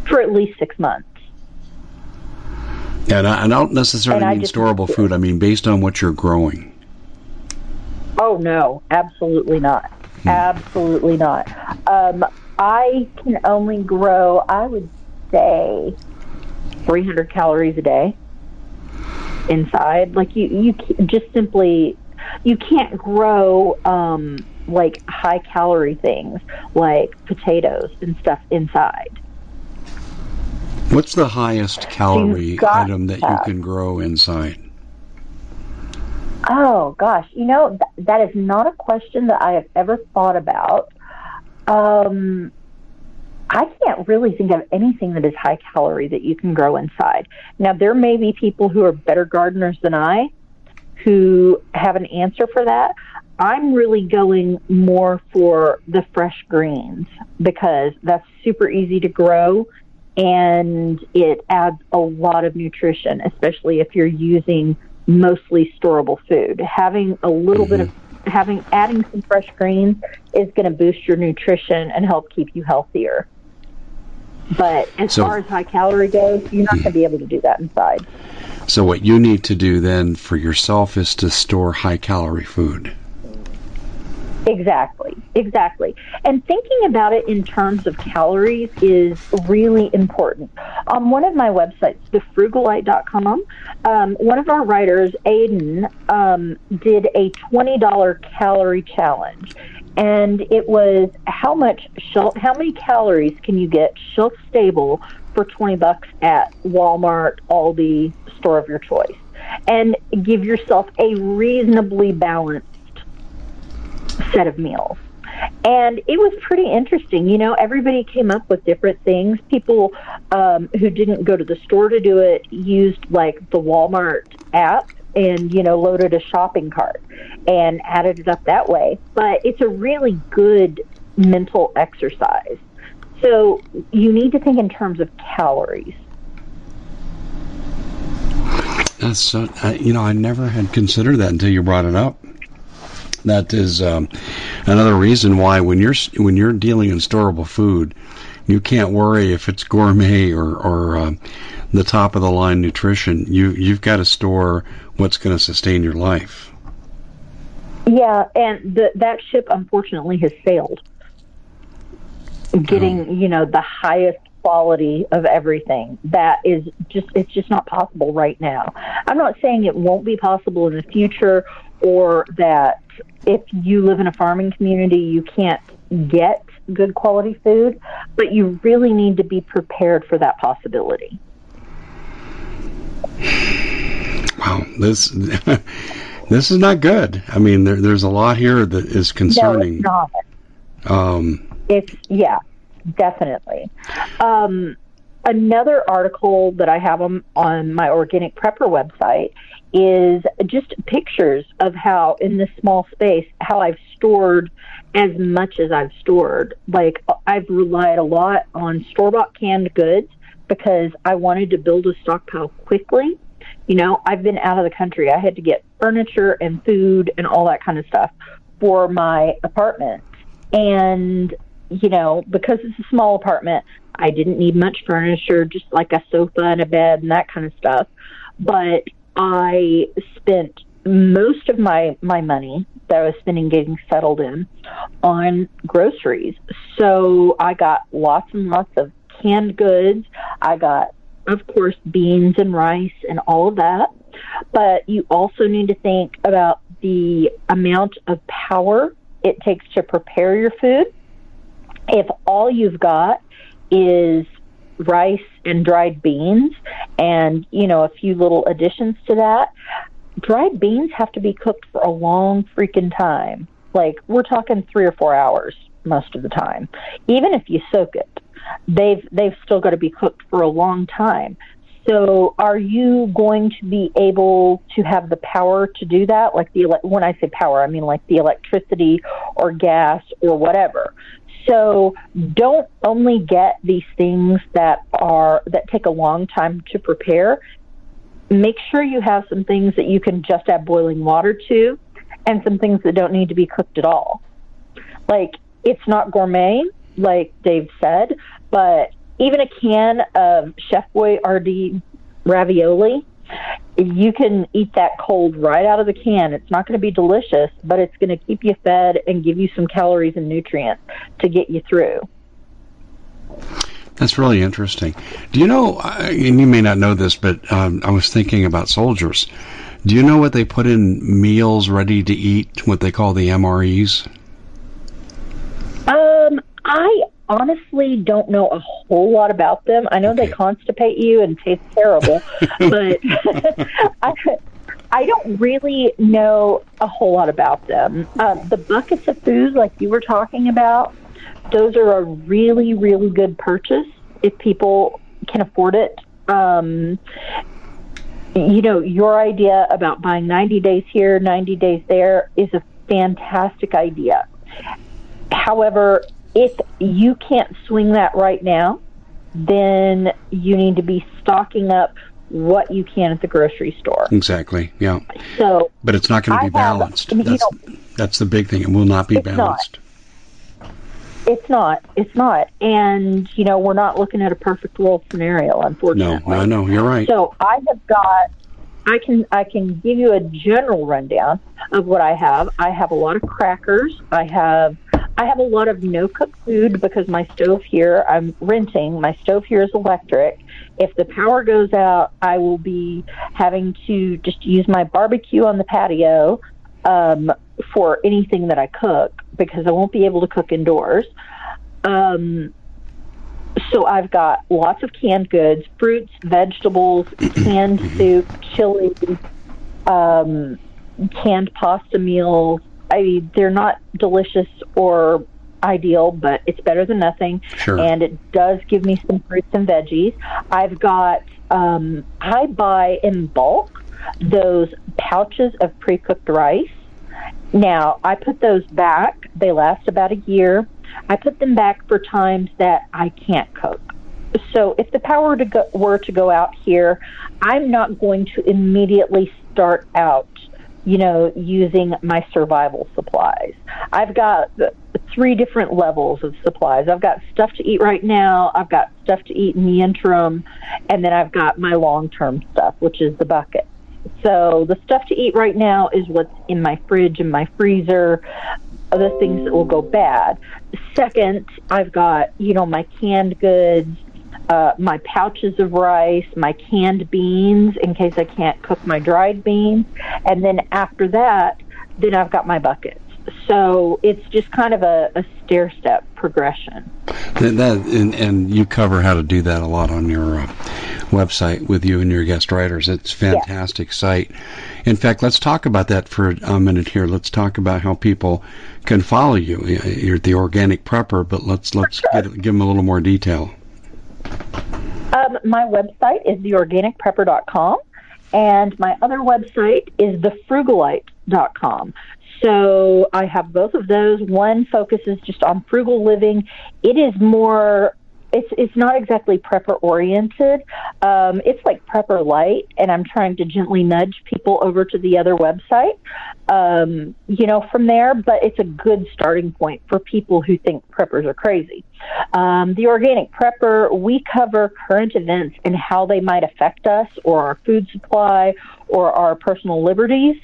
For at least six months. And I, I don't necessarily mean storable food. I mean based on what you're growing. Oh no, absolutely not. Hmm. Absolutely not. Um, I can only grow, I would say, 300 calories a day inside. Like you, you just simply, you can't grow um, like high calorie things like potatoes and stuff inside. What's the highest calorie item that you can grow inside? Oh gosh, you know th- that is not a question that I have ever thought about. Um, I can't really think of anything that is high calorie that you can grow inside. Now there may be people who are better gardeners than I who have an answer for that. I'm really going more for the fresh greens because that's super easy to grow and it adds a lot of nutrition, especially if you're using mostly storable food. Having a little mm-hmm. bit of having adding some fresh greens is going to boost your nutrition and help keep you healthier. But as so, far as high calorie goes, you're not going to be able to do that inside. So what you need to do then for yourself is to store high calorie food. Exactly, exactly. And thinking about it in terms of calories is really important. On one of my websites, thefrugalite.com, um, one of our writers, Aiden, um, did a $20 calorie challenge. And it was how much shelf, how many calories can you get shelf stable for 20 bucks at Walmart, Aldi, store of your choice? And give yourself a reasonably balanced set of meals. And it was pretty interesting. You know, everybody came up with different things. People um, who didn't go to the store to do it used like the Walmart app and, you know, loaded a shopping cart and added it up that way. But it's a really good mental exercise. So you need to think in terms of calories. That's uh, you know, I never had considered that until you brought it up. That is um, another reason why when you're when you're dealing in storable food, you can't worry if it's gourmet or or uh, the top of the line nutrition. You you've got to store what's going to sustain your life. Yeah, and the, that ship unfortunately has sailed. Getting, oh. you know, the highest quality of everything. That is just it's just not possible right now. I'm not saying it won't be possible in the future or that if you live in a farming community you can't get good quality food, but you really need to be prepared for that possibility. Wow, this this is not good. I mean, there, there's a lot here that is concerning. No, it's not. Um, it's yeah, definitely. Um, another article that I have on, on my organic prepper website is just pictures of how in this small space how I've stored as much as I've stored. Like I've relied a lot on store bought canned goods because I wanted to build a stockpile quickly. You know, I've been out of the country. I had to get furniture and food and all that kind of stuff for my apartment. And you know, because it's a small apartment, I didn't need much furniture, just like a sofa and a bed and that kind of stuff. But I spent most of my my money that I was spending getting settled in on groceries. So I got lots and lots of canned goods. I got of course beans and rice and all of that. But you also need to think about the amount of power it takes to prepare your food if all you've got is rice and dried beans and, you know, a few little additions to that, dried beans have to be cooked for a long freaking time. Like, we're talking three or four hours most of the time. Even if you soak it, they've they've still got to be cooked for a long time. So, are you going to be able to have the power to do that? Like the when I say power, I mean like the electricity or gas or whatever. So don't only get these things that are that take a long time to prepare. Make sure you have some things that you can just add boiling water to and some things that don't need to be cooked at all. Like it's not gourmet, like Dave said, but even a can of Chef Boyardee ravioli you can eat that cold right out of the can. It's not going to be delicious, but it's going to keep you fed and give you some calories and nutrients to get you through. That's really interesting. Do you know, and you may not know this, but um, I was thinking about soldiers. Do you know what they put in meals ready to eat, what they call the MREs? Um, I honestly don't know a whole lot about them. I know okay. they constipate you and taste terrible, but I, I don't really know a whole lot about them. Uh, the buckets of food, like you were talking about, those are a really, really good purchase if people can afford it. Um, you know, your idea about buying 90 days here, 90 days there is a fantastic idea. However, if you can't swing that right now, then you need to be stocking up what you can at the grocery store. Exactly. Yeah. So, but it's not going to be balanced. Have, that's, know, that's the big thing. It will not be balanced. Not. It's not. It's not. And you know, we're not looking at a perfect world scenario, unfortunately. No, I know. You're right. So I have got. I can I can give you a general rundown of what I have. I have a lot of crackers. I have I have a lot of no cook food because my stove here, I'm renting. My stove here is electric. If the power goes out, I will be having to just use my barbecue on the patio um, for anything that I cook because I won't be able to cook indoors. Um, so I've got lots of canned goods, fruits, vegetables, canned soup, chili, um, canned pasta meals, I mean, they're not delicious or ideal, but it's better than nothing. Sure. And it does give me some fruits and veggies. I've got, um, I buy in bulk those pouches of pre cooked rice. Now, I put those back. They last about a year. I put them back for times that I can't cook. So if the power to go, were to go out here, I'm not going to immediately start out, you know, using my survival supplies. I've got three different levels of supplies. I've got stuff to eat right now, I've got stuff to eat in the interim, and then I've got my long term stuff, which is the bucket. So the stuff to eat right now is what's in my fridge and my freezer, other things that will go bad. Second, I've got, you know, my canned goods, uh, my pouches of rice, my canned beans in case I can't cook my dried beans. And then after that, then I've got my buckets. So it's just kind of a, a stair step progression. And, that, and, and, you cover how to do that a lot on your uh, website with you and your guest writers. It's a fantastic yeah. site. In fact, let's talk about that for a minute here. Let's talk about how people can follow you. You're the organic prepper, but let's let's get, give them a little more detail. Um, my website is theorganicprepper.com, and my other website is thefrugalite.com. So I have both of those. One focuses just on frugal living. It is more it's it's not exactly prepper oriented. Um, it's like prepper light, and I'm trying to gently nudge people over to the other website. Um, you know, from there, but it's a good starting point for people who think preppers are crazy. Um, the organic prepper, we cover current events and how they might affect us or our food supply or our personal liberties,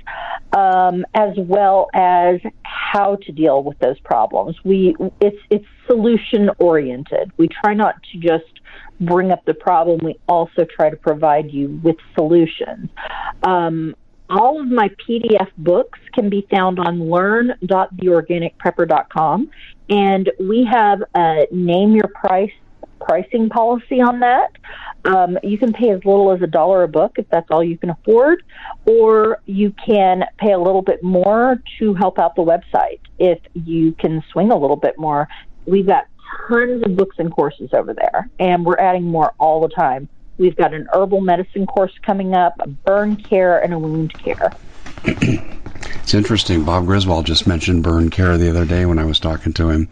um, as well as how to deal with those problems. We it's it's solution oriented. We try not to just bring up the problem. We also try to provide you with solutions. Um, all of my PDF books can be found on learn.theorganicprepper.com, and we have a name your price pricing policy on that. Um, you can pay as little as a dollar a book if that's all you can afford, or you can pay a little bit more to help out the website if you can swing a little bit more. We've got tons of books and courses over there, and we're adding more all the time. We've got an herbal medicine course coming up, a burn care, and a wound care. It's interesting. Bob Griswold just mentioned burn care the other day when I was talking to him.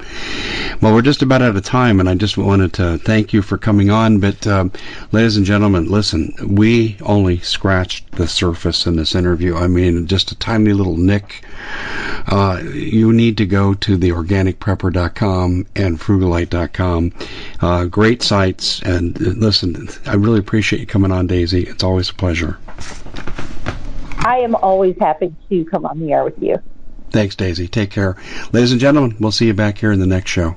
Well, we're just about out of time, and I just wanted to thank you for coming on. But, uh, ladies and gentlemen, listen, we only scratched the surface in this interview. I mean, just a tiny little nick. Uh, you need to go to the theorganicprepper.com and frugalite.com. Uh, great sites. And uh, listen, I really appreciate you coming on, Daisy. It's always a pleasure. I am always happy to come on the air with you. Thanks, Daisy. Take care. Ladies and gentlemen, we'll see you back here in the next show.